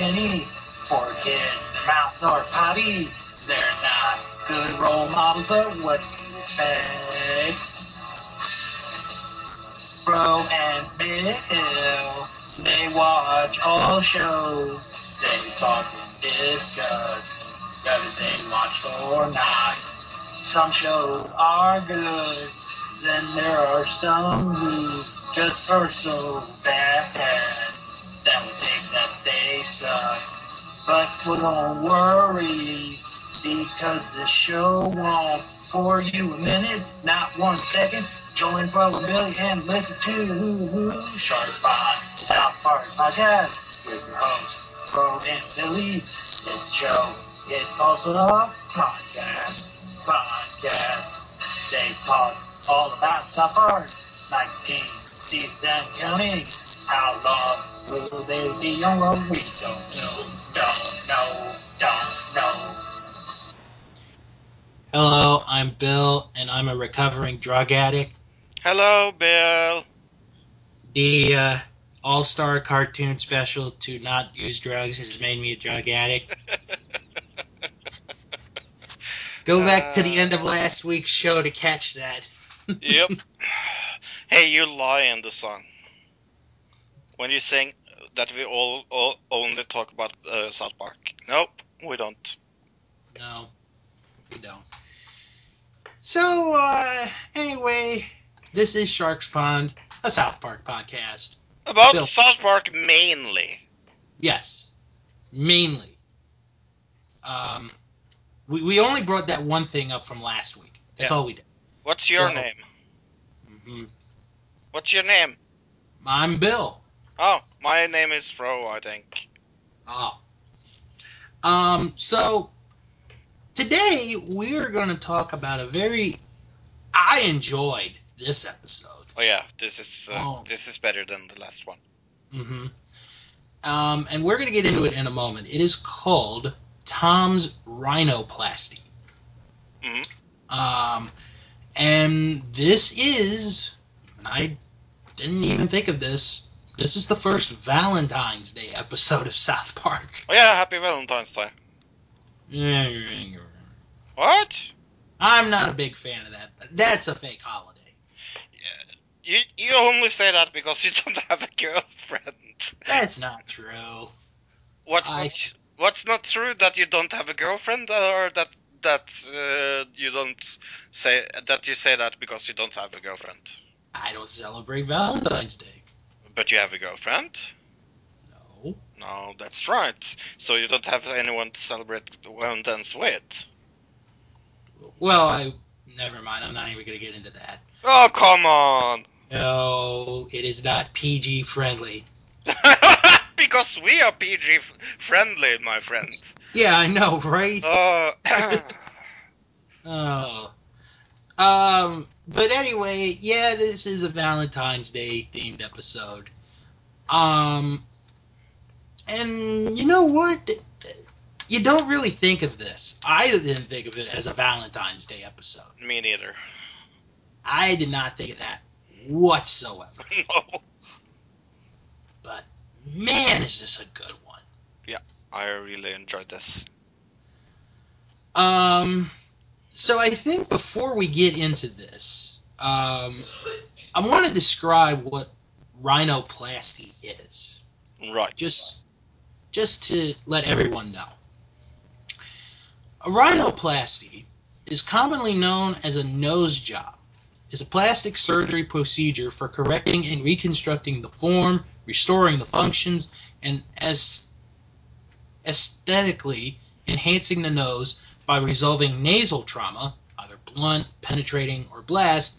Kenny, for kids, mouths potty. They're not good role models, but what you expect? Bro and Bill, they watch all shows. They talk and discuss whether they watched or not. Some shows are good, then there are some who just are so bad second. Join Bro and Billy and listen to Shark Bond, the South Park podcast with your hosts, Bro and Billy. It's show. It's also a podcast. Podcast. They talk all about South Park. 19 seasons and counting. How long will they be on? We don't I'm a recovering drug addict. Hello, Bill. The uh, All Star cartoon special to not use drugs has made me a drug addict. Go back to the end of Uh. last week's show to catch that. Yep. hey, you lie in the sun. When you saying that we all, all only talk about uh, South Park. Nope, we don't. No, we don't. So, uh, anyway, this is Sharks Pond, a South Park podcast. About Bill. South Park mainly. Yes, mainly. Um, we, we only brought that one thing up from last week. That's Yeah. all we did. What's your So- name? hmm What's your name? I'm Bill. Oh, my name is Fro, I think. Oh. Um, so today we're going to talk about a very I enjoyed this episode. Oh yeah, this is uh, Oh. this is better than the last one. hmm Um, and we're going to get into it in a moment. It is called Tom's Rhinoplasty. Mhm. Um, and this is, and I didn't even think of this. This is the first Valentine's Day episode of South Park. Oh yeah, Happy Valentine's Day. What? I'm not a big fan of that. That's a fake holiday. You you only say that because you don't have a girlfriend. That's not true. What's I- not, what's not true that you don't have a girlfriend, or that that uh, you don't say that you say that because you don't have a girlfriend, I don't celebrate Valentine's Day. but you have a girlfriend? No. No, that's right. So you don't have anyone to celebrate Valentine's with. Well, I never mind. I'm not even going to get into that. Oh come on! No, it is not PG friendly. because we are PG f- friendly, my friend. Yeah, I know, right? Uh, Oh. Um, but anyway, yeah, this is a Valentine's Day themed episode. Um, and you know what? You don't really think of this. I didn't think of it as a Valentine's Day episode. me neither. I did not think of that whatsoever. no, But man, is this a good one. Yeah, I really enjoyed this. Um, so I think before we get into this, um, I want to describe what rhinoplasty is, Right. just just to let everyone know. A rhinoplasty is commonly known as a nose job. Is a plastic surgery procedure for correcting and reconstructing the form, restoring the functions, and as aesthetically enhancing the nose by resolving nasal trauma, either blunt, penetrating, or blast,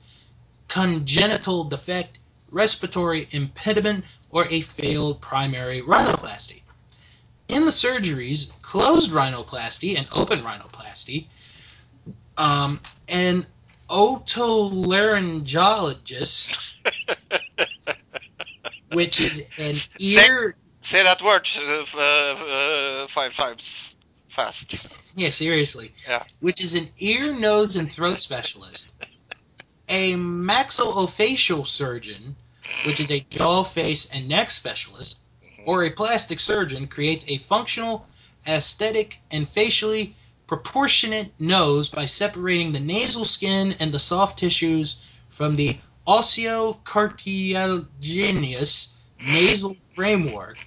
congenital defect, respiratory impediment, or a failed primary rhinoplasty. In the surgeries, closed rhinoplasty and open rhinoplasty, um, an otolaryngologist, which is an ear Say that word uh, uh, five times fast. Yeah, seriously. Yeah. Which is an ear, nose, and throat specialist. A maxillofacial surgeon, which is a jaw, face, and neck specialist. Or a plastic surgeon creates a functional, aesthetic, and facially proportionate nose by separating the nasal skin and the soft tissues from the osseo-cartilaginous nasal framework.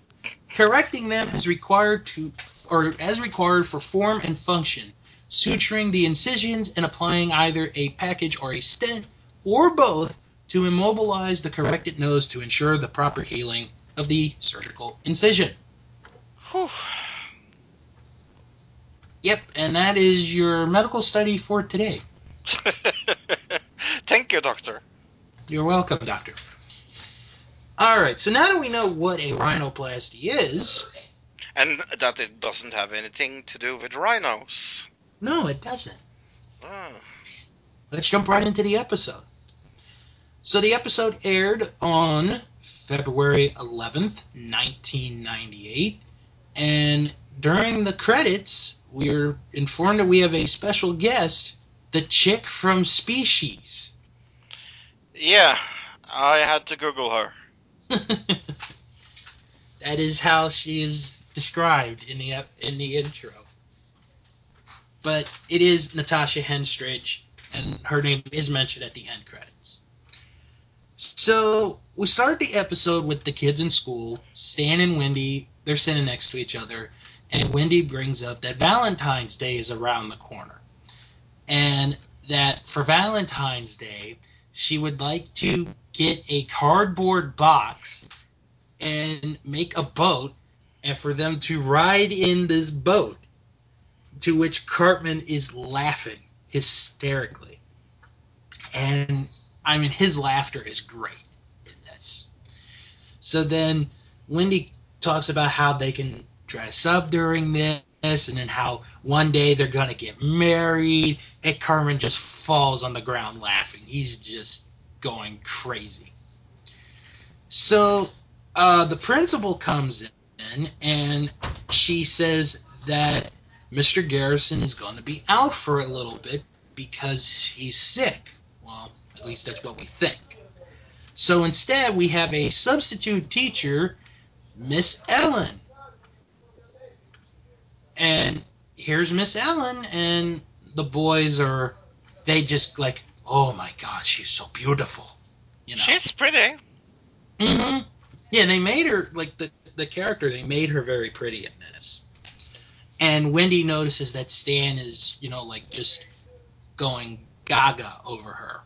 Correcting them is required to or as required for form and function, suturing the incisions and applying either a package or a stent or both to immobilize the corrected nose to ensure the proper healing of the surgical incision. Whew. Yep, and that is your medical study for today. Thank you, doctor. You're welcome, doctor. All right, so now that we know what a rhinoplasty is, And that it doesn't have anything to do with rhinos. no, it doesn't. Ah. Let's jump right into the episode. So the episode aired on February 11th, 1998, and during the credits, we're informed that we have a special guest, the chick from Species. Yeah, I had to Google her. that is how she is described in the in the intro. But it is Natasha Henstridge, and her name is mentioned at the end credits. So we start the episode with the kids in school. Stan and Wendy, they're sitting next to each other, and Wendy brings up that Valentine's Day is around the corner, and that for Valentine's Day she would like to get a cardboard box and make a boat and for them to ride in this boat to which Cartman is laughing hysterically. And I mean his laughter is great in this. So then Wendy talks about how they can dress up during this and then how one day they're gonna get married and Cartman just falls on the ground laughing. He's just going crazy. So uh, the principal comes in and she says that Mr. Garrison is going to be out for a little bit because he's sick. Well, at least that's what we think. So instead, we have a substitute teacher, Miss Ellen. And here's Miss Ellen, and the boys are, they just like, oh my God, she's so beautiful. You know. She's pretty. hmm Yeah, they made her like the the character. They made her very pretty in this. And Wendy notices that Stan is, you know, like just going gaga over her.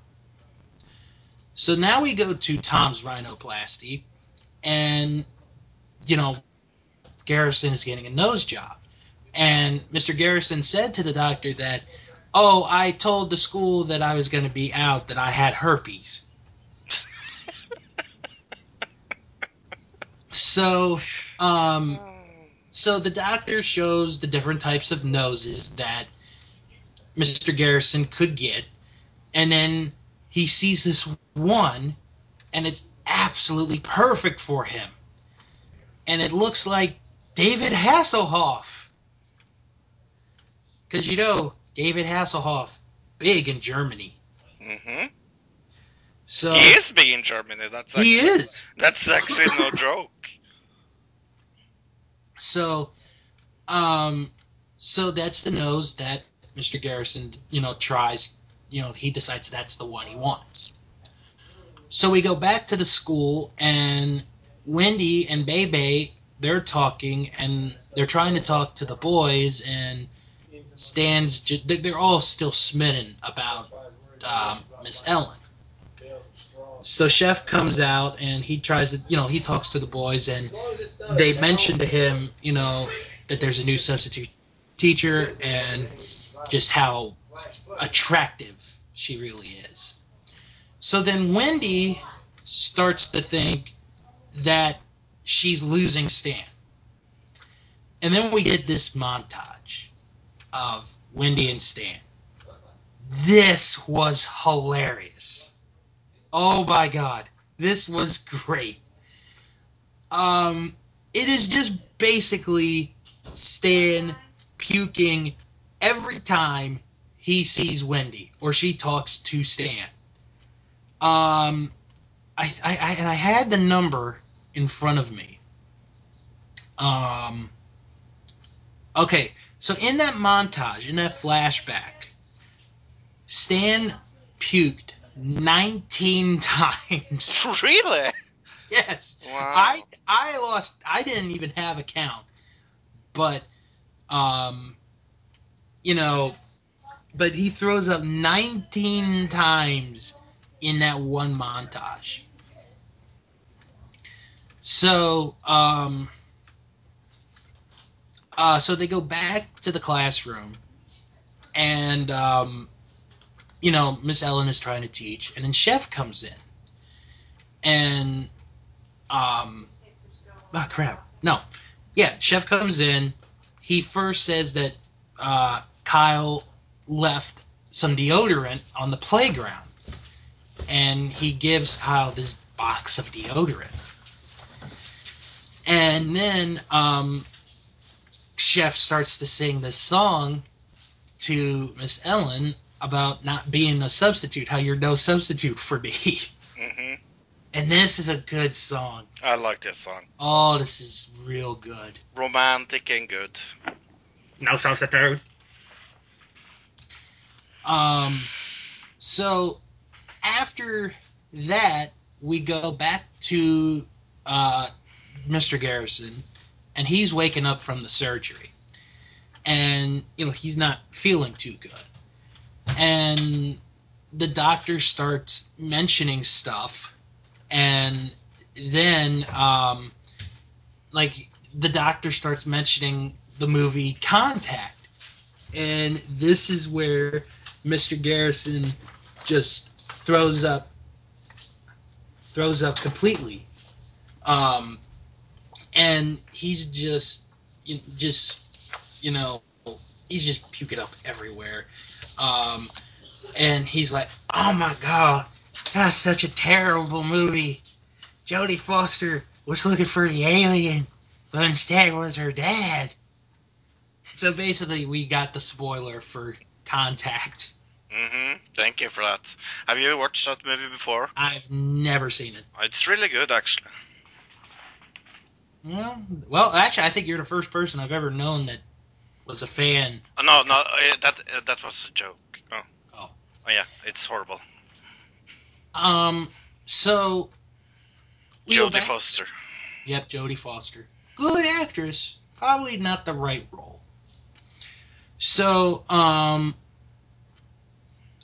So now we go to Tom's rhinoplasty, and you know, Garrison is getting a nose job, and Mr. Garrison said to the doctor that, "Oh, I told the school that I was going to be out that I had herpes." So, um, so the doctor shows the different types of noses that Mr. Garrison could get, and then he sees this one, and it's absolutely perfect for him. And it looks like David Hasselhoff. Because you know, David Hasselhoff, big in Germany. Mm-hmm. So He is big in Germany. That's he is. That's actually no joke. So, um, so that's the nose that Mr. Garrison, you know, tries. You know, he decides that's the one he wants. So we go back to the school, and Wendy and Bebe, they're talking, and they're trying to talk to the boys, and Stan's. They- they're all still smitten about um, Miss Ellen. So Chef comes out, and he tries to, you know, he talks to the boys, and they mention to him, you know, that there's a new substitute teacher and just how attractive she really is. So then Wendy starts to think that she's losing Stan. And then we get this montage of Wendy and Stan. This was hilarious. Oh my god. This was great. Um, it is just basically Stan puking every time he sees Wendy or she talks to Stan. Um, I, I, I and I had the number in front of me. Um, okay, so in that montage, in that flashback, Stan puked 19 times. really? yes. Wow. I I lost I didn't even have a count. But um you know but he throws up 19 times in that one montage. So um uh so they go back to the classroom and um you know Miss Ellen is trying to teach and then chef comes in. And um oh crap no yeah chef comes in he first says that uh, kyle left some deodorant on the playground and he gives kyle this box of deodorant and then um, chef starts to sing this song to miss ellen about not being a substitute how you're no substitute for me hmm and this is a good song I like this song. oh this is real good Romantic and good. No substitute. Um, so after that, we go back to uh, Mr. Garrison, and he's waking up from the surgery, and you know he's not feeling too good, and the doctor starts mentioning stuff, and then um, like the doctor starts mentioning the movie Contact. And this is where Mr. Garrison just throws up throws up completely. Um and he's just just you know he's just puking up everywhere. Um and he's like, "Oh my god, that's such a terrible movie. Jodie Foster was looking for the alien, but instead was her dad." So basically, we got the spoiler for Contact. Hmm Thank you for that. Have you watched that movie before? I've never seen it. It's really good, actually. Well, well, actually, I think you're the first person I've ever known that was a fan. Uh, no, no, uh, that uh, that was a joke. Oh. Oh. Oh yeah, it's horrible. Um, so Jodie Foster. Yep, Jodie Foster, good actress, probably not the right role. So, um,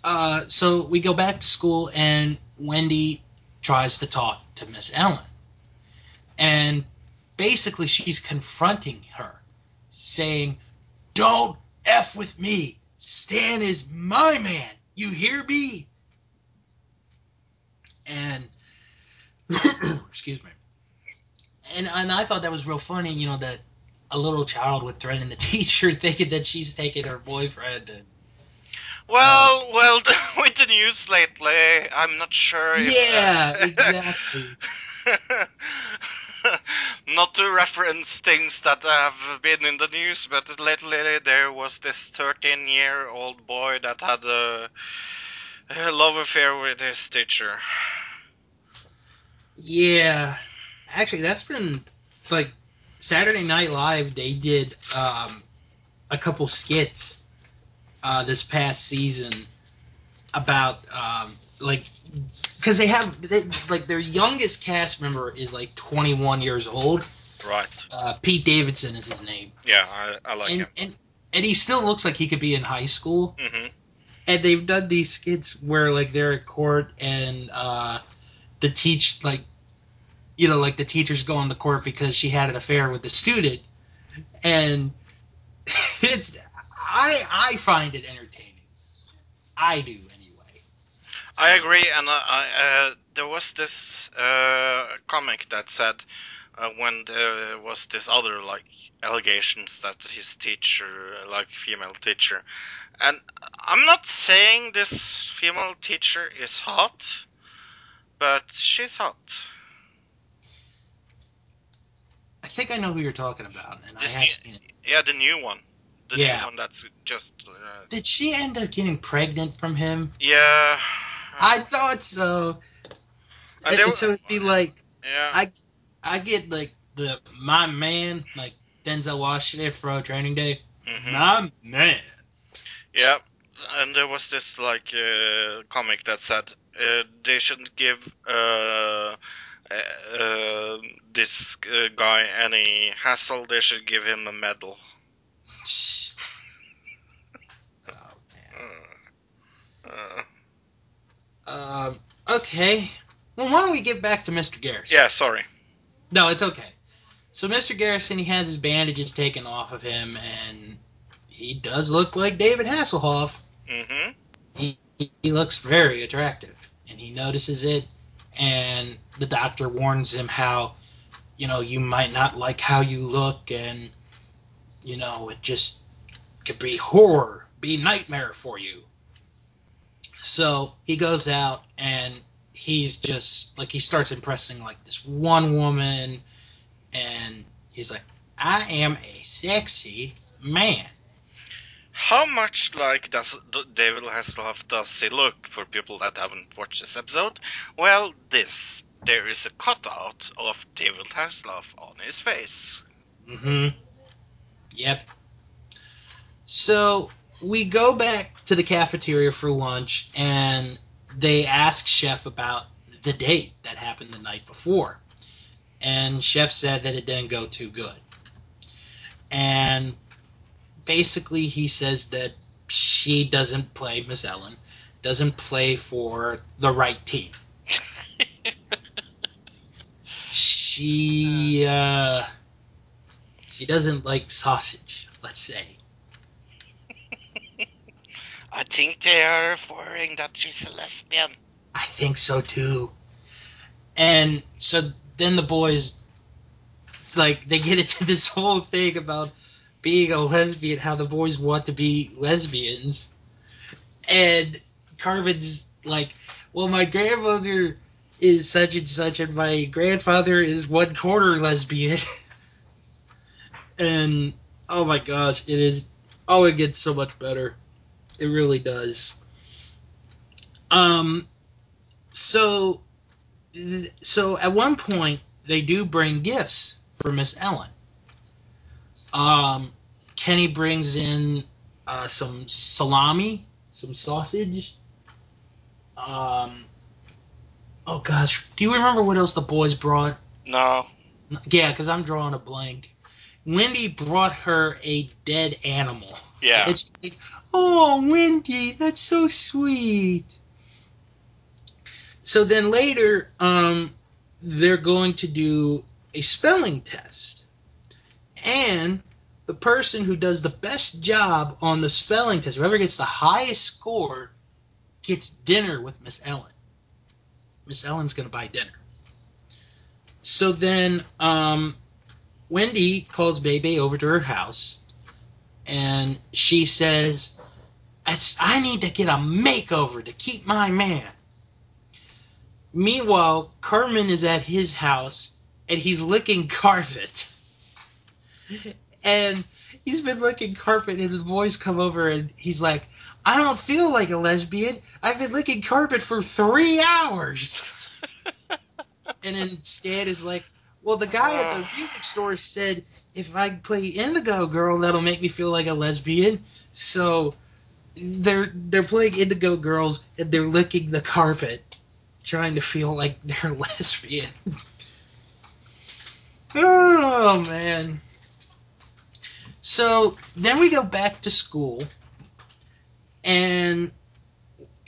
uh, so we go back to school, and Wendy tries to talk to Miss Ellen, and basically she's confronting her, saying, "Don't f with me. Stan is my man. You hear me?" And excuse me. And and I thought that was real funny, you know, that a little child would threaten the teacher thinking that she's taking her boyfriend and Well, well, with the news lately, I'm not sure. If, Yeah, uh, exactly. not to reference things that have been in the news, but lately there was this 13 year old boy that had a, a love affair with his teacher. Yeah. Actually that's been like Saturday Night Live they did um a couple skits uh this past season about um like because they have they, like their youngest cast member is like 21 years old Right. uh pete davidson is his name Yeah, I, I like and, him. and and he still looks like he could be in high school. Mm-hmm. And they've done these skits where like they're at court and uh the teach like you know like the teachers go on the court because she had an affair with the student and it's I I find it entertaining. I do anyway. I agree, and I, uh, there was this uh, comic that said uh, when there was this other like allegations that his teacher, like female teacher, and I'm not saying this female teacher is hot, but she's hot. I think I know who you're talking about and This I have is- seen it. Yeah, the new one. The Yeah. new one that's just. Uh, Did she end up getting pregnant from him? yeah. I thought so. And And wa- so it'd be like Yeah. I I get like the my man like Denzel Washington for Training Day. mhm. My man. Yeah, and there was this like uh, comic that said uh, they shouldn't give uh, uh, uh, this uh, guy any hassle. They should give him a medal. Oh man. Uh, uh, Um. Okay. Well, why don't we get back to Mr. Garrison? yeah, sorry. No, it's okay. So Mr. Garrison, he has his bandages taken off of him, and he does look like David Hasselhoff. Mm-hmm. He, he looks very attractive, and he notices it. And the doctor warns him how, you know, you might not like how you look, and you know, it just could be horror, be nightmare for you. So he goes out and he's just like he starts impressing like this one woman, and he's like, "I am a sexy man." How much like does D- David Hasselhoff does he look for people that haven't watched this episode? Well, this there is a cutout of David Hasselhoff on his face. Mm-hmm. Yep. So we go back to the cafeteria for lunch, and they ask Chef about the date that happened the night before. And Chef said that it didn't go too good. And basically, he says that she doesn't play, Miss Ellen, doesn't play for the right team. She, uh, she doesn't like sausage, let's say. I think they are referring that she's a lesbian. I think so too. And so then the boys, like, they get into this whole thing about being a lesbian, how the boys want to be lesbians. And Cartman's like, well, my grandmother is such and such, and my grandfather is one quarter lesbian. and oh my gosh, it is. Oh, it gets so much better. It really does. Um, so, so at one point they do bring gifts for Miss Ellen. Um, Kenny brings in uh, some salami, some sausage. Um, oh gosh, do you remember what else the boys brought? No. Yeah, because I'm drawing a blank. Wendy brought her a dead animal. Yeah. And she's like, "Oh, Wendy, that's so sweet." So then later, um, they're going to do a spelling test, and the person who does the best job on the spelling test, whoever gets the highest score, gets dinner with Miss Ellen. Miss Ellen's going to buy dinner. So then, um, Wendy calls Bebe over to her house, and she says, I need to get a makeover to keep my man. Meanwhile, Cartman is at his house and he's licking carpet. And he's been licking carpet, and the boys come over and he's like, I don't feel like a lesbian. I've been licking carpet for three hours. and then Stan is like, Well, the guy at the music store said if I play Indigo Girl, that'll make me feel like a lesbian. So they're they're playing Indigo Girls and they're licking the carpet, trying to feel like they're lesbian. oh man. So then we go back to school, and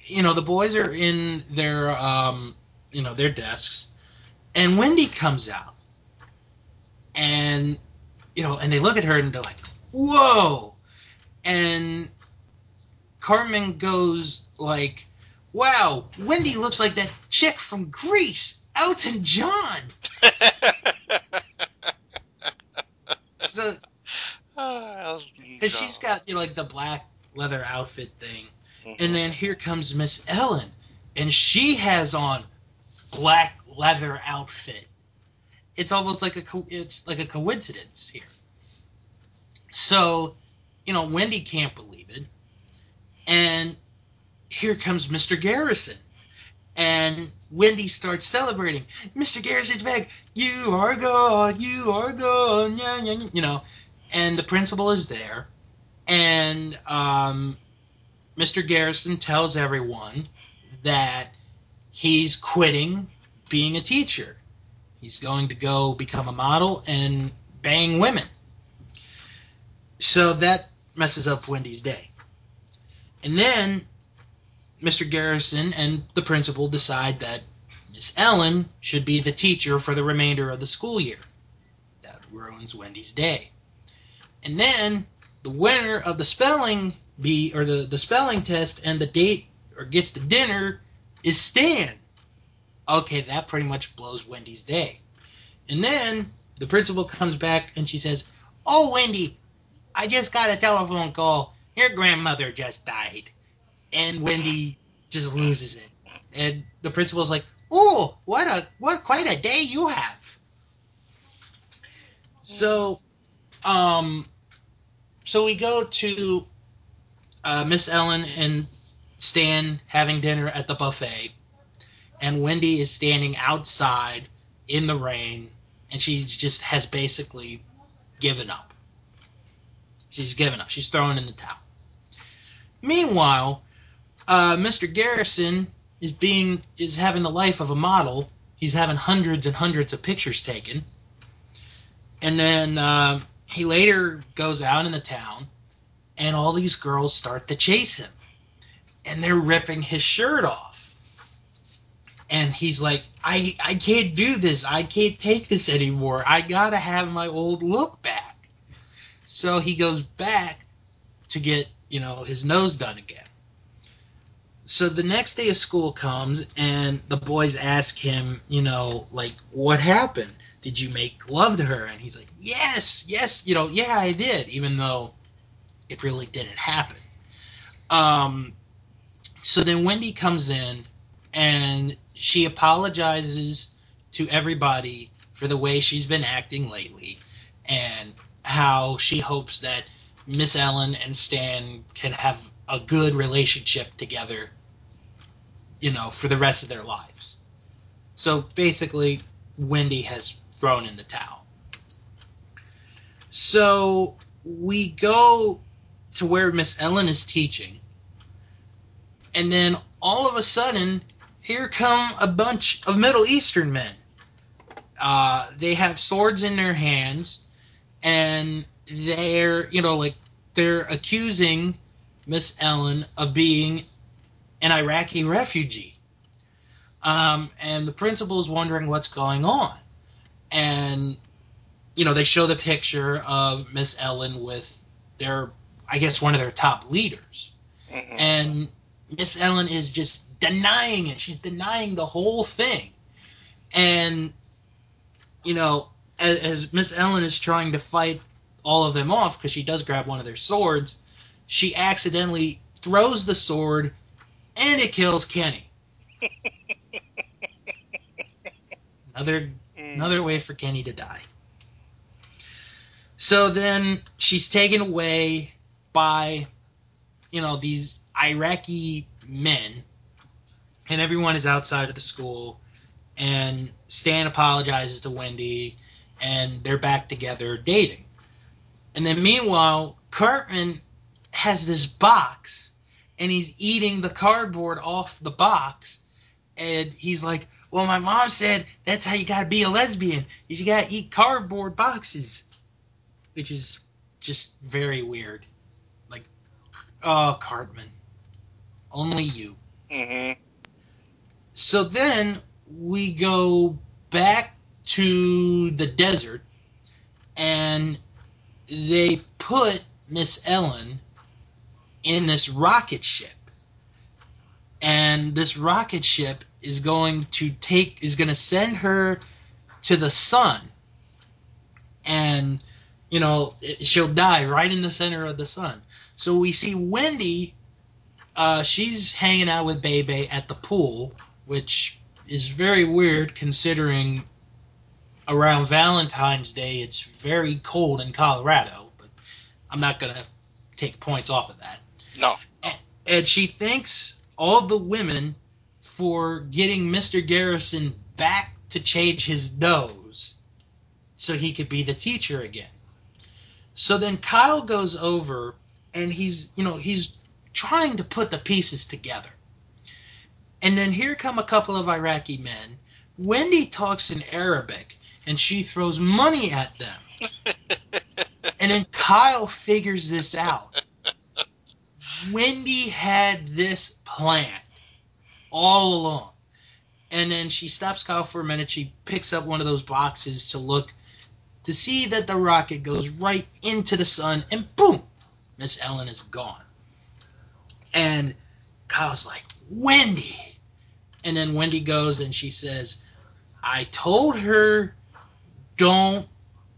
you know the boys are in their um you know their desks, and Wendy comes out, and you know and they look at her and they're like, "Whoa!" and Cartman goes like, "Wow, Wendy looks like that chick from Grease, Elton John." So, ah, because she's got you know like the black leather outfit thing, mm-hmm. and then here comes Miss Ellen, and she has on black leather outfit. It's almost like a co- it's like a coincidence here. So you know, Wendy can't believe it. And here comes Mr. Garrison. And Wendy starts celebrating. Mr. Garrison's back. You are God. You are God. Yeah, yeah, yeah. You know, and the principal is there. And um, Mr. Garrison tells everyone that he's quitting being a teacher. He's going to go become a model and bang women. So that messes up Wendy's day. And then Mr. Garrison and the principal decide that Miss Ellen should be the teacher for the remainder of the school year. That ruins Wendy's day. And then the winner of the spelling bee or the, the spelling test and the date or gets the dinner is Stan. Okay, that pretty much blows Wendy's day. And then the principal comes back and she says, Oh, Wendy, I just got a telephone call. Your grandmother just died. And Wendy just loses it. And the principal's like, Oh, what a what quite a day you have. So um so we go to uh, Miss Ellen and Stan having dinner at the buffet, and Wendy is standing outside in the rain, and she just has basically given up. She's given up. She's throwing in the towel. Meanwhile, uh, Mr. Garrison is being is having the life of a model. He's having hundreds and hundreds of pictures taken, and then uh, he later goes out in the town, and all these girls start to chase him, and they're ripping his shirt off. And he's like, I I can't do this. I can't take this anymore. I gotta have my old look back. So he goes back to get, you know, his nose done again. So the next day of school comes and the boys ask him, you know, like, what happened? Did you make love to her? And he's like, yes, yes, you know, yeah, I did, even though it really didn't happen. Um, so then Wendy comes in and she apologizes to everybody for the way she's been acting lately and how she hopes that Miss Ellen and Stan can have a good relationship together, you know, for the rest of their lives. So basically, Wendy has thrown in the towel. So we go to where Miss Ellen is teaching, and then all of a sudden, here come a bunch of Middle Eastern men. Uh, they have swords in their hands, and they're, you know, like they're accusing Miss Ellen of being an Iraqi refugee. Um, and the principal is wondering what's going on. And, you know, they show the picture of Miss Ellen with their, I guess, one of their top leaders. Mhm. And Miss Ellen is just denying it. She's denying the whole thing. And, you know, as, as Miss Ellen is trying to fight all of them off, because she does grab one of their swords, she accidentally throws the sword and it kills Kenny. another Mm. another way for Kenny to die. So then she's taken away by, you know, these Iraqi men, and everyone is outside of the school. And Stan apologizes to Wendy, and they're back together dating. And then meanwhile, Cartman has this box, and he's eating the cardboard off the box, and he's like, "Well, my mom said that's how you gotta be a lesbian. You gotta eat cardboard boxes," which is just very weird. Like, oh, Cartman, only you. Mhm. So then we go back to the desert, and they put Miss Ellen in this rocket ship. And this rocket ship is going to take is going to send her to the sun. And you know, she'll die right in the center of the sun. So we see Wendy uh, she's hanging out with Bebe at the pool, which is very weird considering around Valentine's Day it's very cold in Colorado. But I'm not gonna take points off of that. No. And she thanks all the women for getting Mr. Garrison back to change his nose so he could be the teacher again. So then Kyle goes over and he's, you know, he's trying to put the pieces together. And then here come a couple of Iraqi men. Wendy talks in Arabic and she throws money at them. and then Kyle figures this out. Wendy had this plan all along. And then she stops Kyle for a minute. She picks up one of those boxes to look to see that the rocket goes right into the sun, and boom, Miss Ellen is gone. And Kyle's like, Wendy. And then Wendy goes and she says, I told her don't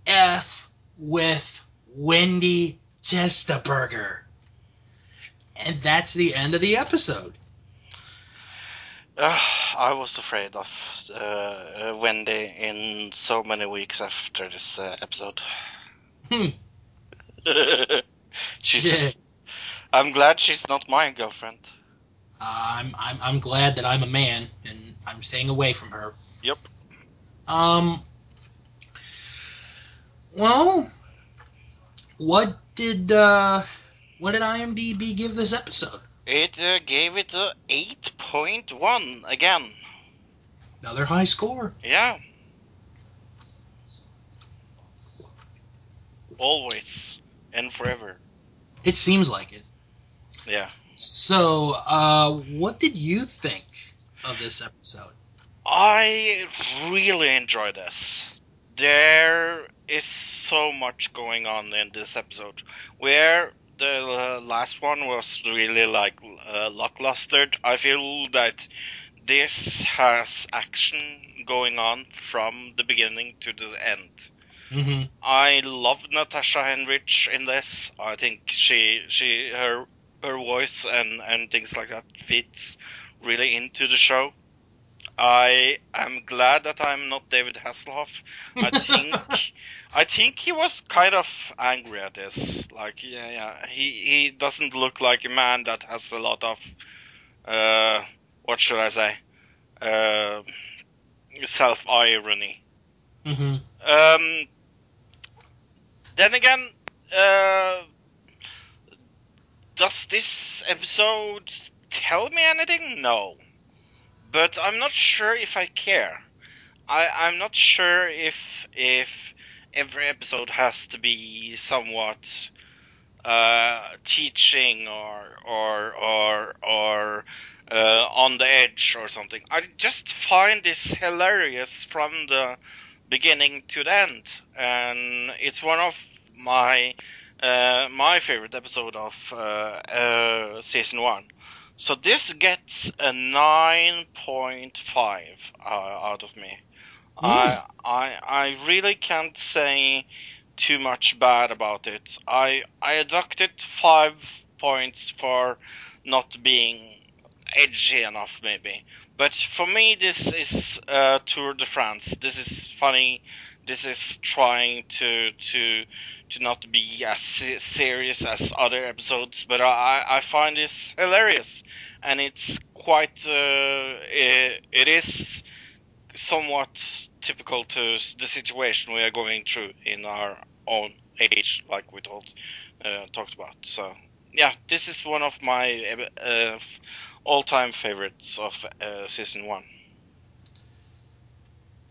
F with Wendy Testaburger. And that's the end of the episode. Uh, I was afraid of uh, Wendy in so many weeks after this uh, episode. Hmm. she's. Yeah. I'm glad she's not my girlfriend. I'm, I'm I'm glad that I'm a man and I'm staying away from her. Yep. Um. Well, what did uh, what did IMDb give this episode? It uh, gave it a 8.1 again. Another high score. Yeah. Always and forever. It seems like it. Yeah. So, uh, what did you think of this episode? I really enjoy this. There is so much going on in this episode. Where the last one was really like uh, lackluster, I feel that this has action going on from the beginning to the end. Mm-hmm. I love Natasha Henstridge in this. I think she she her her voice and and things like that fits really into the show. I am glad that I'm not David Hasselhoff. I think I think he was kind of angry at this. Like yeah yeah he he doesn't look like a man that has a lot of uh what should I say uh self irony. Mm-hmm. Um, then again, uh, does this episode tell me anything? No. But I'm not sure if I care. I, I'm not sure if if every episode has to be somewhat uh, teaching or or or or uh, on the edge or something. I just find this hilarious from the beginning to the end, and it's one of my uh, my favorite episode of uh, uh, season one. So this gets a nine point five uh, out of me. I I I really can't say too much bad about it. I I deducted five points for not being edgy enough, maybe. But for me, this is uh, Tour de France. This is funny. This is trying to to to not be as serious as other episodes. But I I find this hilarious, and it's quite. Uh, it, it is somewhat typical to the situation we are going through in our own age, like we told uh, talked about. So yeah, this is one of my uh, all-time favorites of uh, season one.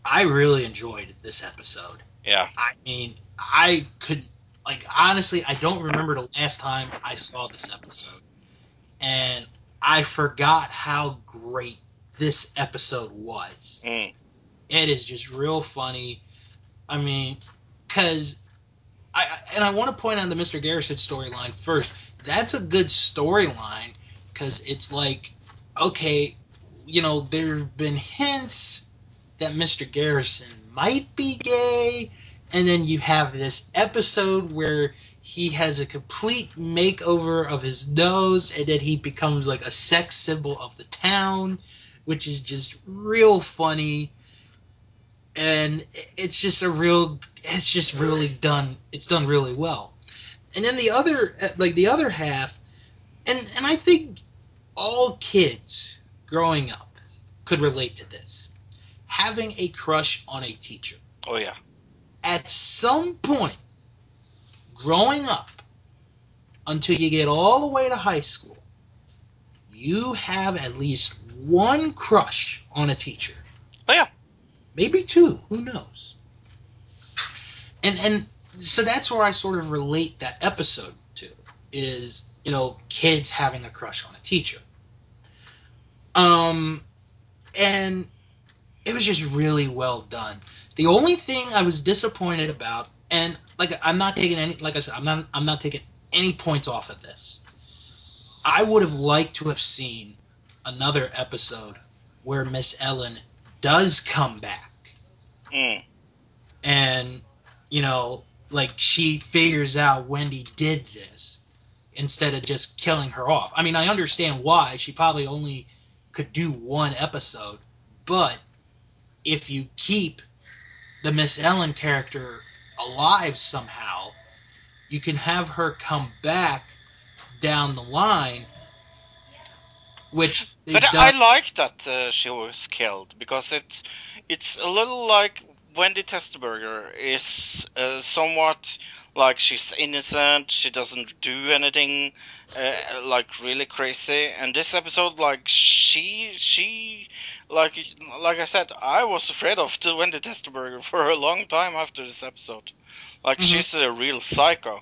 I really enjoyed this episode. Yeah. I mean, I could like honestly, I don't remember the last time I saw this episode, and I forgot how great this episode was. Mm. It is just real funny. I mean, because I I- and I want to point out the Mr. Garrison storyline first. That's a good storyline because it's like, okay, you know, there have been hints that Mr. Garrison might be gay, and then you have this episode where he has a complete makeover of his nose, and then he becomes like a sex symbol of the town, which is just real funny. And it's just a real, it's just really done, it's done really well. and then the other like the other half, and and I think all kids growing up could relate to this. Having a crush on a teacher. Oh yeah. At some point, growing up, until you get all the way to high school, you have at least one crush on a teacher. Oh yeah. Maybe two, who knows? And and so that's where I sort of relate that episode to is, you know, kids having a crush on a teacher. Um and it was just really well done. The only thing I was disappointed about and like I'm not taking any like I said I'm not I'm not taking any points off of this. I would have liked to have seen another episode where Miss Ellen does come back Mm. and you know like she figures out Wendy did this instead of just killing her off. I mean, I understand why she probably only could do one episode, but if you keep the Miss Ellen character alive somehow, you can have her come back down the line which But done- I like that uh, she was killed because it it's a little like Wendy Testaburger is uh, somewhat like she's innocent, she doesn't do anything uh, like really crazy. And this episode, like she she like like I said, I was afraid of the Wendy Testaburger for a long time after this episode. Like Mhm. she's a real psycho.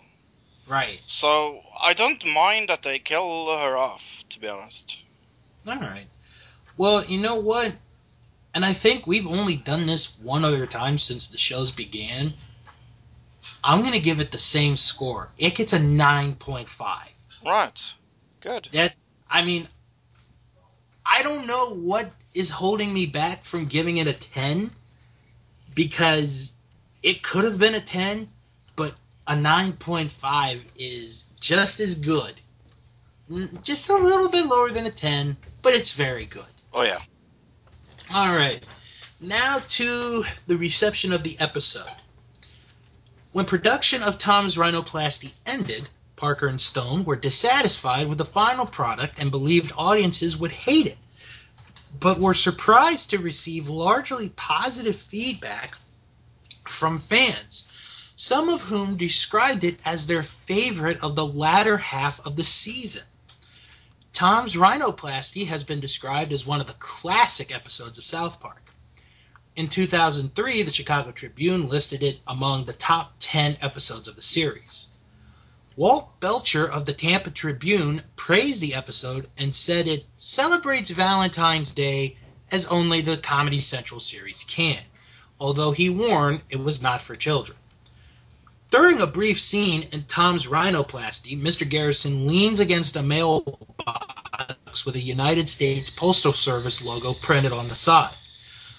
right. So I don't mind that they kill her off, to be honest. All right. Well, you know what? And I think we've only done this one other time since the shows began. I'm going to give it the same score. It gets a 9.5. Right. Good. That I mean I don't know what is holding me back from giving it a 10 because it could have been a 10, but a 9.5 is just as good. Just a little bit lower than a 10, but it's very good. Oh yeah. All right. Now to the reception of the episode. When production of Tom's Rhinoplasty ended, Parker and Stone were dissatisfied with the final product and believed audiences would hate it, but were surprised to receive largely positive feedback from fans, some of whom described it as their favorite of the latter half of the season. Tom's Rhinoplasty has been described as one of the classic episodes of South Park. In 2003, the Chicago Tribune listed it among the top 10 episodes of the series. Walt Belcher of the Tampa Tribune praised the episode and said it celebrates Valentine's Day as only the Comedy Central series can, although he warned it was not for children. During a brief scene in Tom's Rhinoplasty, Mr. Garrison leans against a mailbox with a United States Postal Service logo printed on the side.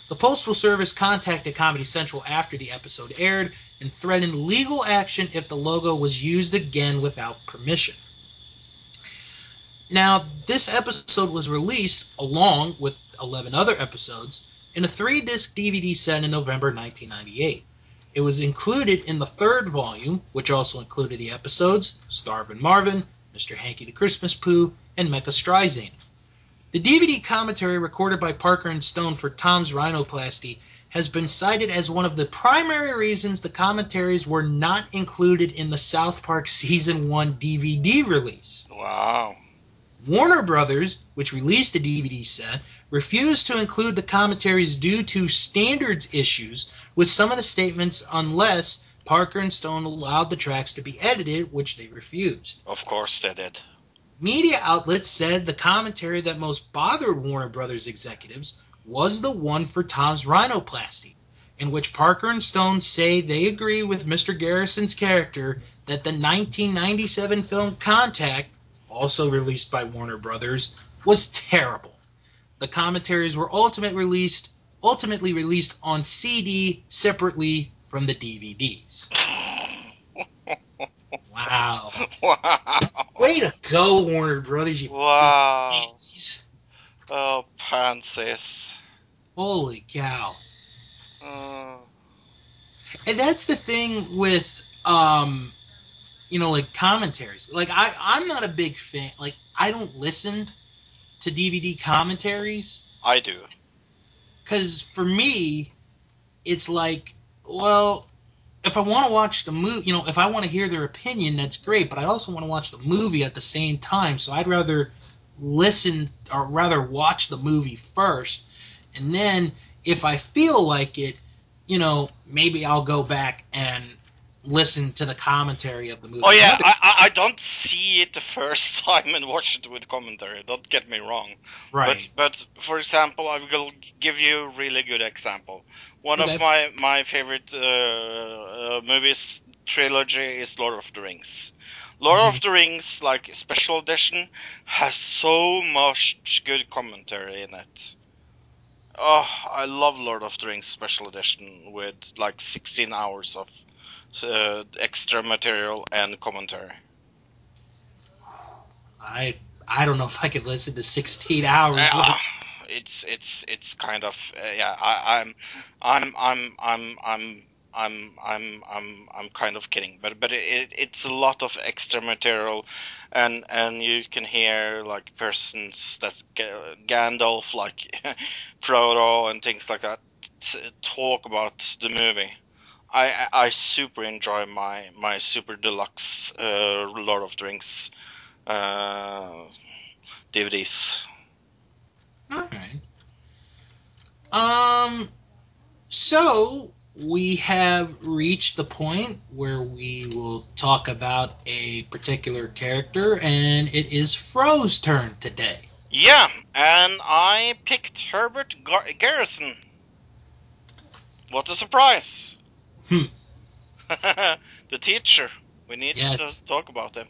The Postal Service contacted Comedy Central after the episode aired and threatened legal action if the logo was used again without permission. Now, this episode was released along with 11 other episodes in a three disc DVD set in November 1998. It was included in the third volume, which also included the episodes Starvin' Marvin, Mr. Hankey the Christmas Poo, and Mecha Streisand. The DVD commentary recorded by Parker and Stone for Tom's Rhinoplasty has been cited as one of the primary reasons the commentaries were not included in the South Park Season 1 DVD release. Wow. Warner Brothers, which released the DVD set, refused to include the commentaries due to standards issues with some of the statements unless Parker and Stone allowed the tracks to be edited, which they refused. Of course they did. Media outlets said the commentary that most bothered Warner Brothers executives was the one for Tom's Rhinoplasty, in which Parker and Stone say they agree with Mr. Garrison's character that the 1997 film Contact, also released by Warner Brothers, was terrible. The commentaries were ultimately released ultimately released on CD separately from the DVDs. Wow. wow. Way to go, Warner Brothers, you Wow. pansies. Oh, pansies. Holy cow. Uh, And that's the thing with um you know, like commentaries. Like I, I'm not a big fan. Like I don't listen to DVD commentaries I do. because for me, it's like, well, if I want to watch the movie, you know, if I want to hear their opinion, that's great. But I also want to watch the movie at the same time. So I'd rather listen or rather watch the movie first, and then if I feel like it, you know, maybe I'll go back and listen to the commentary of the movie. Oh yeah, I, I don't see it the first time and watch it with commentary. Don't get me wrong. right. But but for example, I will give you a really good example. One Okay. of my my favorite uh, uh, movies trilogy is Lord of the Rings. Lord Mhm. of the Rings, like special edition, has so much good commentary in it. Oh, I love Lord of the Rings special edition with like 16 hours of uh, extra material and commentary? I I don't know if I could listen to 16 hours. Uh, it's it's it's kind of uh, yeah. I, I'm I'm I'm I'm I'm. I'm I'm I'm I'm kind of kidding, but but it, it's a lot of extra material, and and you can hear like persons that Gandalf, like Frodo, and things like that, talk about the movie I I super enjoy my my super deluxe uh, Lord of Drinks uh, DVDs. All right. Um. So we have reached the point where we will talk about a particular character, and it is Fro's turn today. Yeah, and I picked Herbert Gar- Garrison. What a surprise! Hmm. the teacher. We need Yes. to talk about him.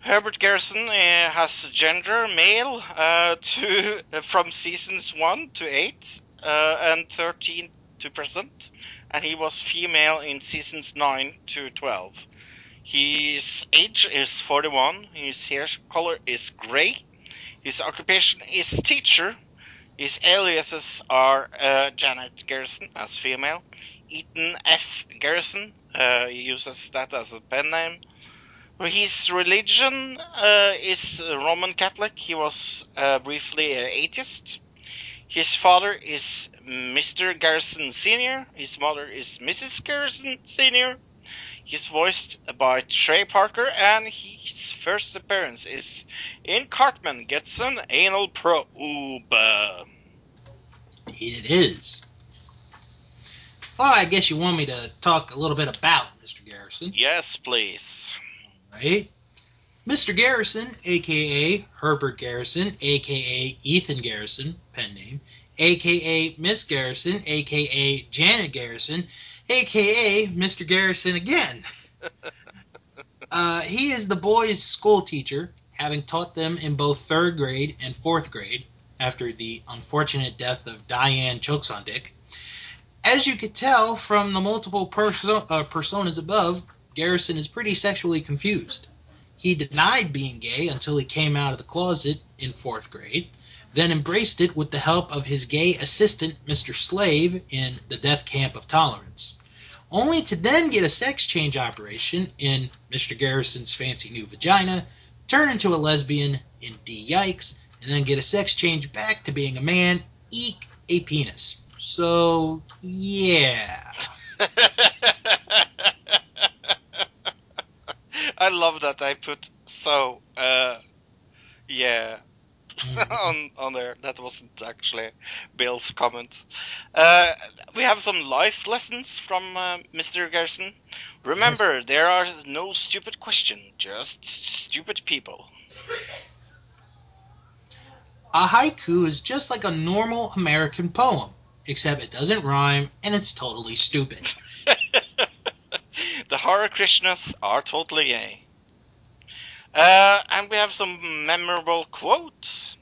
Herbert Garrison uh, has gender male uh, to from seasons one to eight uh, and thirteen to present, and he was female in seasons nine to twelve. His age is forty-one. His hair color is gray. His occupation is teacher. His aliases are uh, Janet Garrison as female, Ethan F. Garrison, uh, he uses that as a pen name. His religion uh, is Roman Catholic. He was uh, briefly an atheist. His father is Mr. Garrison Sr., his mother is Mrs. Garrison Sr. He's voiced by Trey Parker, and his first appearance is in Cartman Gets an Anal Probe. It is. Well, I guess you want me to talk a little bit about Mr. Garrison, Yes, please. right? Mr. Garrison, aka Herbert Garrison, aka Ethan Garrison, pen name, aka Miss Garrison, aka Janet Garrison, aka Mr. Garrison again. uh, he is the boys' school teacher, having taught them in both third grade and fourth grade after the unfortunate death of Diane Choksondik. As you could tell from the multiple perso- uh, personas above, Garrison is pretty sexually confused. He denied being gay until he came out of the closet in fourth grade, then embraced it with the help of his gay assistant, Mr. Slave, in the Death Camp of Tolerance, only to then get a sex change operation in Mr. Garrison's Fancy New Vagina, turn into a lesbian in D Yikes, and then get a sex change back to being a man, eek, a penis. So, yeah. I love that I put so uh yeah Mhm. on on there. That wasn't actually Bill's comment. Uh, we have some life lessons from uh, Mr. Garrison. Remember, there are no stupid questions, just stupid people. A haiku is just like a normal American poem, except it doesn't rhyme and it's totally stupid. the Hare Krishnas are totally gay. Uh, and we have some memorable quotes.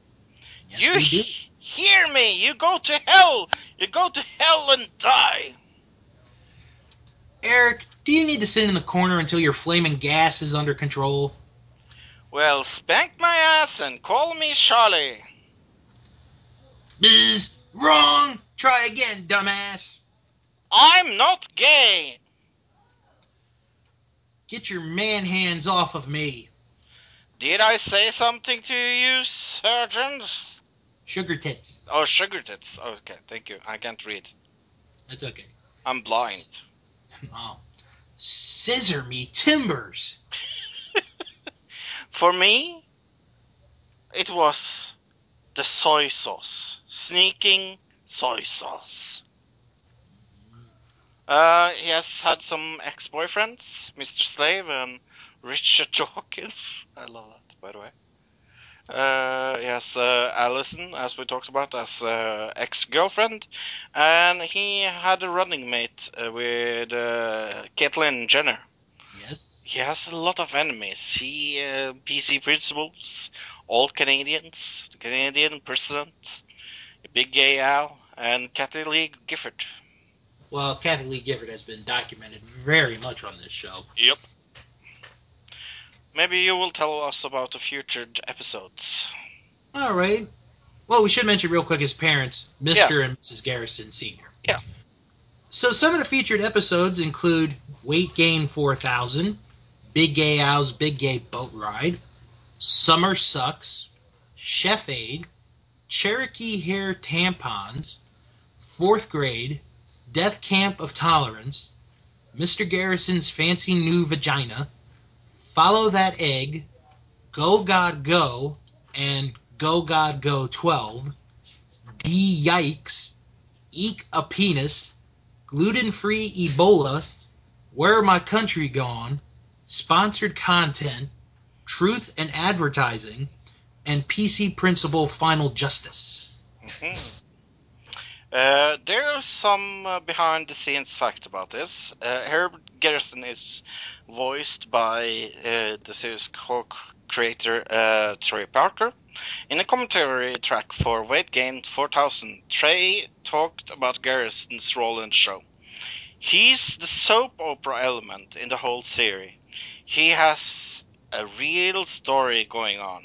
Yes, you we do. he- hear me? You go to hell! You go to hell and die! Eric, do you need to sit in the corner until your flaming gas is under control? Well, spank my ass and call me Charlie. Bzz, wrong! Try again, dumbass. I'm not gay. Get your man hands off of me. Did I say something to you, surgeons? Sugar tits. Oh, sugar tits. Okay, thank you. I can't read. That's okay. I'm blind. Oh. Scissor me timbers. For me, it was the soy sauce. Sneaking soy sauce. Uh, he has had some ex-boyfriends, Mr. Slave and Richard Dawkins. I love that, by the way. Uh, he has uh, Allison, as we talked about, as uh, ex-girlfriend, and he had a running mate uh, with uh, Caitlyn Jenner. Yes. He has a lot of enemies. He, uh, PC principals, all Canadians, the Canadian president, Big Gay Al, and Kathie Lee Gifford. Well, Kathie Lee Gifford has been documented very much on this show. Yep. Maybe you will tell us about the future episodes. All right. Well, we should mention real quick his parents, Mr. and Mrs. Garrison Sr. Yeah. So some of the featured episodes include Weight Gain 4000, Big Gay Al's Big Gay Boat Ride, Summer Sucks, Chef Aid, Cherokee Hair Tampons, Fourth Grade, Death Camp of Tolerance, Mr. Garrison's Fancy New Vagina, Follow That Egg, Go God Go, and Go God Go 12, D Yikes, Eek a Penis, Gluten Free Ebola, Where My Country Gone, Sponsored Content, Truth and Advertising, and PC Principal Final Justice. Mhm. Uh, there's some uh, behind the scenes fact about this. Uh, Herb Garrison is voiced by uh, the series co creator uh, Trey Parker. In a commentary track for Weight Gain 4000, Trey talked about Garrison's role in the show. He's the soap opera element in the whole series. He has a real story going on.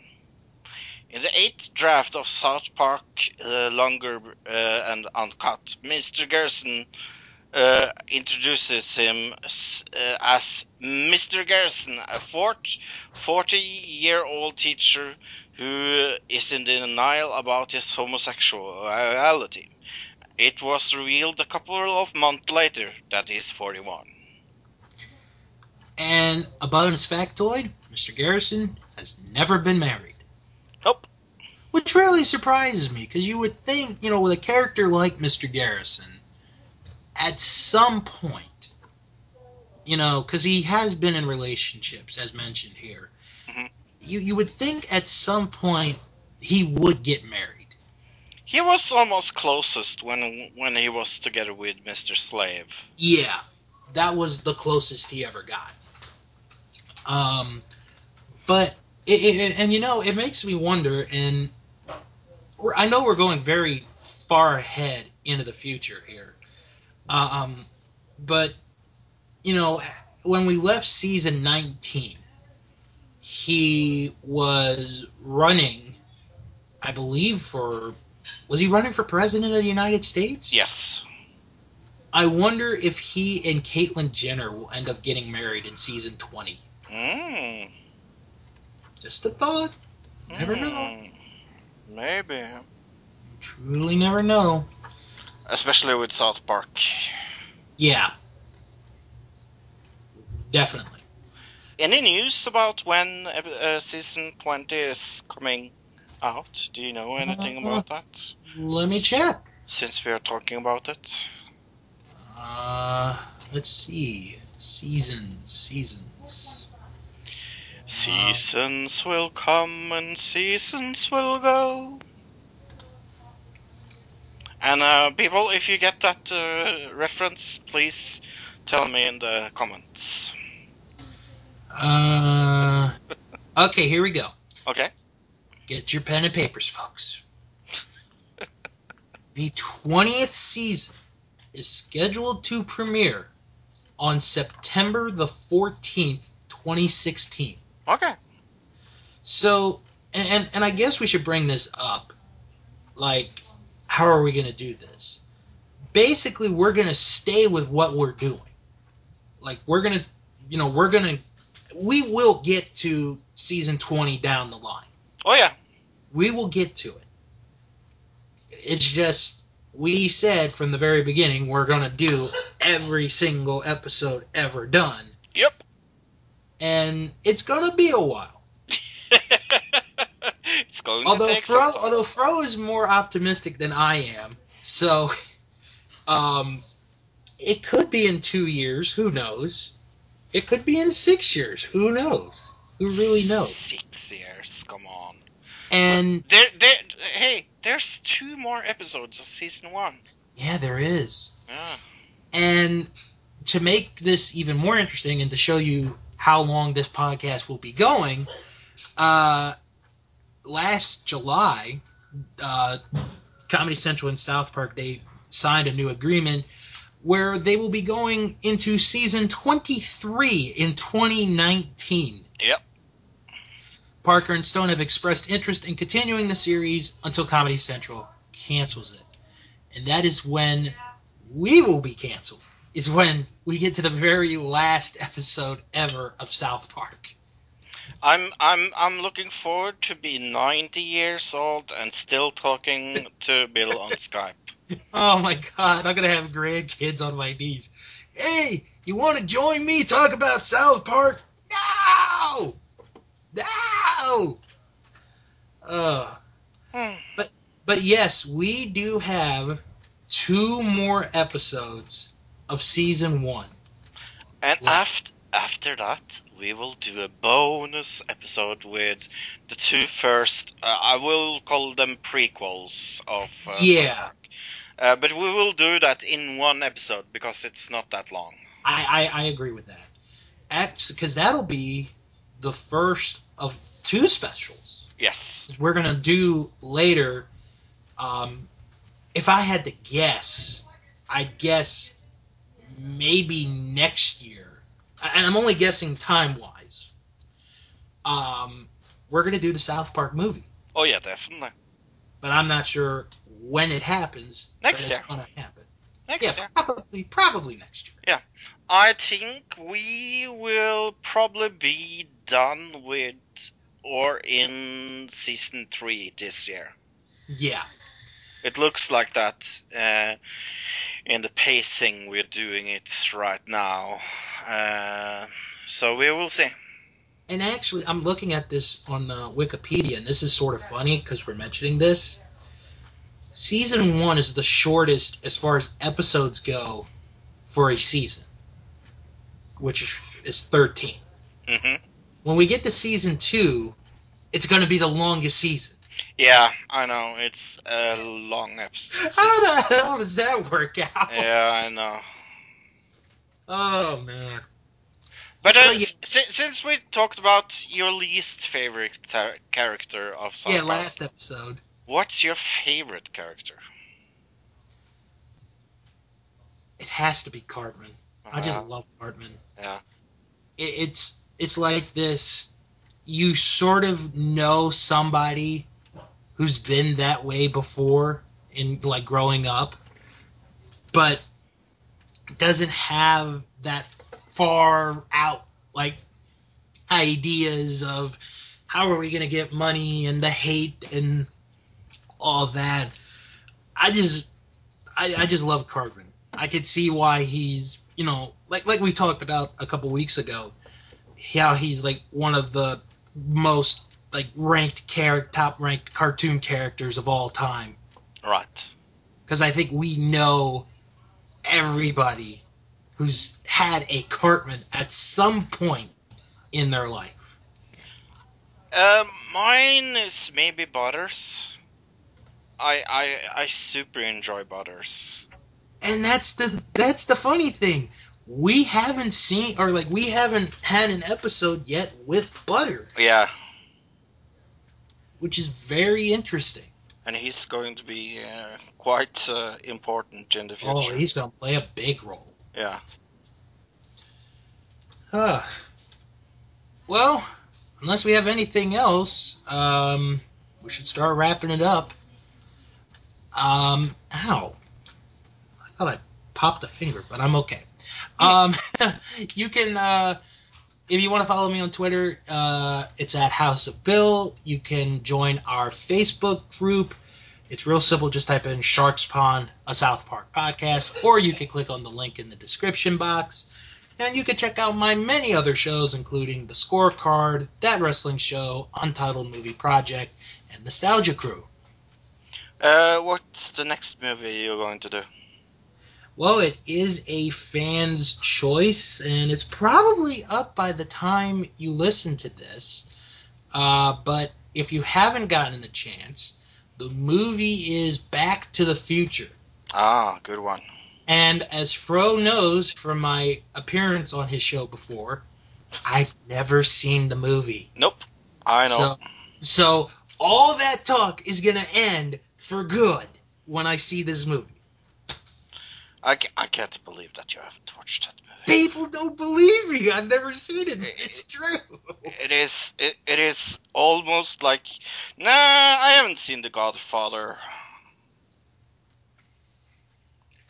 In the eighth draft of South Park uh, Longer uh, and Uncut, Mr. Garrison uh, introduces him uh, as Mr. Garrison, a 40 year old teacher who is in denial about his homosexuality. It was revealed a couple of months later that he's 41. And a bonus factoid Mr. Garrison has never been married. Nope. Which really surprises me, because you would think, you know, with a character like Mr. Garrison, at some point, you know, because he has been in relationships, as mentioned here, Mhm. you, you would think at some point he would get married. He was almost closest when when he was together with Mr. Slave. Yeah, that was the closest he ever got. Um, but it, it, and you know, it makes me wonder. And we're, I know we're going very far ahead into the future here. Um, but you know, when we left season 19, he was running, I believe, for was he running for president of the United States? Yes. I wonder if he and Caitlyn Jenner will end up getting married in season 20. Mm. Just a thought. Never know. Mm. Maybe. Truly never know. Especially with South Park. Yeah. Definitely. Any news about when uh, season 20 is coming out? Do you know anything Uh, about that? Let me check. Since we are talking about it. Uh, let's see. Seasons, seasons. Seasons will come and seasons will go. And uh, people, if you get that uh, reference, please tell me in the comments. Uh, okay, here we go. Okay? Get your pen and papers, folks. the 20th season is scheduled to premiere on September the 14th, 2016. Okay. So, and, and, and I guess we should bring this up. Like, how are we going to do this? Basically, we're going to stay with what we're doing. Like, we're going to, you know, we're going to we will get to season 20 down the line. Oh yeah. We will get to it. It's just we said from the very beginning we're going to do every single episode ever done. And it's going to be a while. it's going although to take Fro, although Fro is more optimistic than I am, so um, it could be in two years. Who knows? It could be in six years. Who knows? Who really knows? Six years. Come on. And There, there. Hey, there's two more episodes of season one. yeah, there is. Yeah. And to make this even more interesting and to show you how long this podcast will be going, uh, last July, uh, Comedy Central and South Park they signed a new agreement where they will be going into season 23 in 2019. Yep. Parker and Stone have expressed interest in continuing the series until Comedy Central cancels it. And that is when we will be canceled. Is when we get to the very last episode ever of South Park. I'm I'm I'm looking forward to be 90 years old and still talking to Bill on Skype. Oh my god, I'm gonna have grandkids on my knees. Hey, you want to join me talk about South Park? No, no. Uh, Hmm. but yes, we do have two more episodes of season one. And Yeah. after after that, we will do a bonus episode with the two first. Uh, I will call them prequels of. Uh, Yeah. Uh, but we will do that in one episode because it's not that long. I I, I agree with that. Because that'll be the first of two specials. Yes. we're gonna do later. Um, if I had to guess, I'd guess maybe next year, and I'm only guessing time wise. Um, we're gonna do the South Park movie, Oh yeah, definitely. but I'm not sure when it happens. Next it's year. gonna happen. Next Yeah, year. probably probably next year. Yeah. I think we will probably be done with or in season three this year. Yeah, It looks like that uh, in the pacing we're doing it right now. Uh, so we will see. and actually, I'm looking at this on uh, Wikipedia, and this is sort of funny because we're mentioning this. Season one is the shortest as far as episodes go for a season, which is 13. hmm When we get to season two, it's going to be the longest season. Yeah, I know it's a long episode. How the hell does that work out? Yeah, I know. Oh man. But So, uh, yeah. si- since we talked about your least favorite tar- character of South Yeah, Park, last episode. what's your favorite character? It has to be Cartman. I just Uh, love Cartman. yeah. It, it's it's like this. You sort of know somebody who's been that way before in like growing up, but doesn't have that far out like ideas of how are we gonna get money and the hate and all that. I just I, I just love Cartman. I could see why he's you know like like we talked about a couple weeks ago, how he's like one of the most like ranked char- top ranked cartoon characters of all time. Right. Because I think we know everybody who's had a Cartman at some point in their life. Um, mine is maybe Butters. I I I super enjoy Butters. And that's the that's the funny thing. We haven't seen or like we haven't had an episode yet with Butter, Yeah, which is very interesting. and he's going to be uh, quite uh, important in the future. Oh, he's gonna play a big role. Yeah. Huh. Well, unless we have anything else, um, we should start wrapping it up. Um, ow. I thought I popped a finger, but I'm okay. Um, you can uh, if you want to follow me on Twitter, uh, it's at House of Bill. You can join our Facebook group. It's real simple. Just type in Sharks Pond, a South Park podcast, or you can click on the link in the description box. And you can check out my many other shows, including The Scorecard, That Wrestling Show, Untitled Movie Project, and Nostalgia Crew. Uh, what's the next movie you're going to do? Well, it is a fan's choice, and it's probably up by the time you listen to this. Uh, but if you haven't gotten the chance, the movie is Back to the Future. Ah, good one. And as Fro knows from my appearance on his show before, I've never seen the movie. Nope. I know. So, so all that talk is going to end for good when I see this movie. I, I can't believe that you haven't watched that movie. People don't believe me. I've never seen it. It's true. It is it, it is almost like nah I haven't seen The Godfather.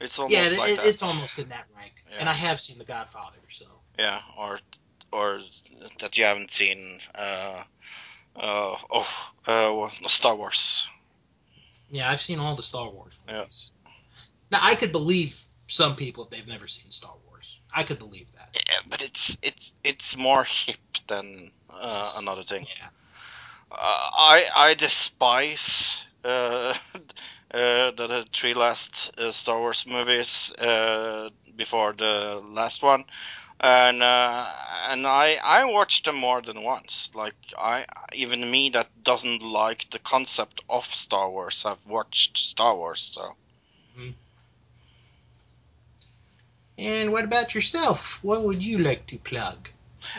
It's almost Yeah, it, like it- that. it's almost in that rank. And I have seen The Godfather, so. yeah, or or that you haven't seen uh uh oh uh Star Wars. Yeah, I've seen all the Star Wars Yeah. movies. Now, I could believe some people if they've never seen Star Wars. I could believe that. Yeah, but it's it's it's more hip than uh, another thing. Yeah. Uh, I I despise uh, uh, the, the three last uh, Star Wars movies uh, before the last one, and uh, and I I watched them more than once. Like I even me that doesn't like the concept of Star Wars, I've watched Star Wars. So And what about yourself? What would you like to plug?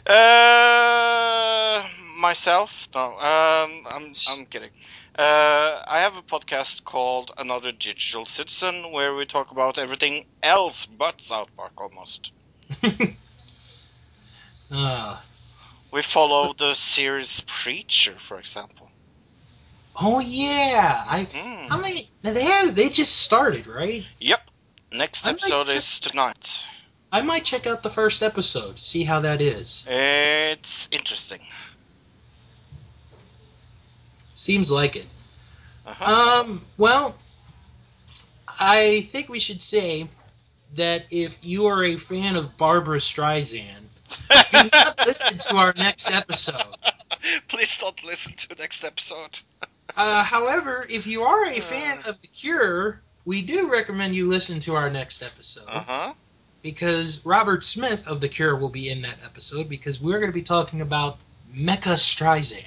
uh, myself no um I'm I'm kidding. Uh, I have a podcast called Another Digital Citizen where we talk about everything else but South Park almost. uh, We follow the series Preacher, for example. oh yeah, I. Mm. How many? They have. They just started, right? Yep. Next episode check- is tonight. I might check out the first episode, see how that is. It's interesting. Seems like it. Uh-huh. Um. Well, I think we should say that if you are a fan of Barbra Streisand, do not listen to our next episode. Please don't listen to next episode. Uh, however, if you are a fan of The Cure, we do recommend you listen to our next episode Uh huh. because Robert Smith of The Cure will be in that episode because we're going to be talking about Mecha Streisand.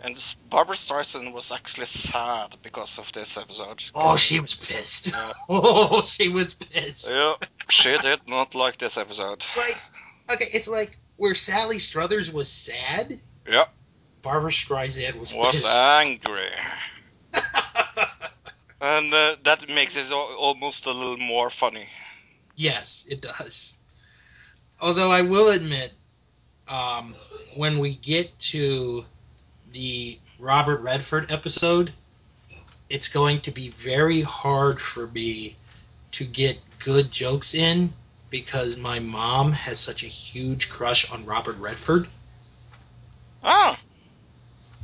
And Barbra Streisand was actually sad because of this episode. Oh, she was pissed. Yeah. Oh, she was pissed. Yeah, she did not like this episode. Like, okay, it's like where Sally Struthers was sad. Yeah. Barbra Streisand was, Was pissed. angry. And uh, that makes it al- almost a little more funny. Yes, it does. Although I will admit, um, when we get to the Robert Redford episode, it's going to be very hard for me to get good jokes in because my mom has such a huge crush on Robert Redford. Oh,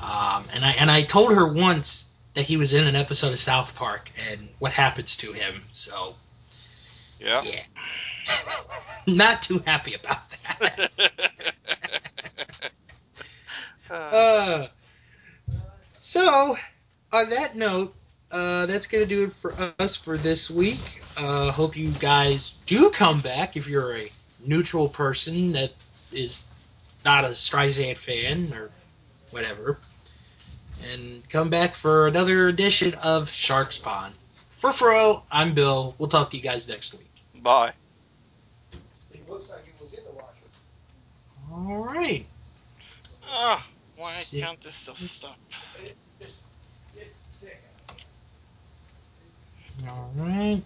Um, and I and I told her once that he was in an episode of South Park and what happens to him. So yeah. yeah, not too happy about that. Uh, so, on that note, uh, that's going to do it for us for this week. Uh, hope you guys do come back if you're a neutral person that is not a Streisand fan or whatever. And come back for another edition of Sharks Pond. For Fro, I'm Bill. We'll talk to you guys next week. bye. It looks like it was in the washer. All right. Ah, why See- can't this just stop? It, it's, it's thick. All right.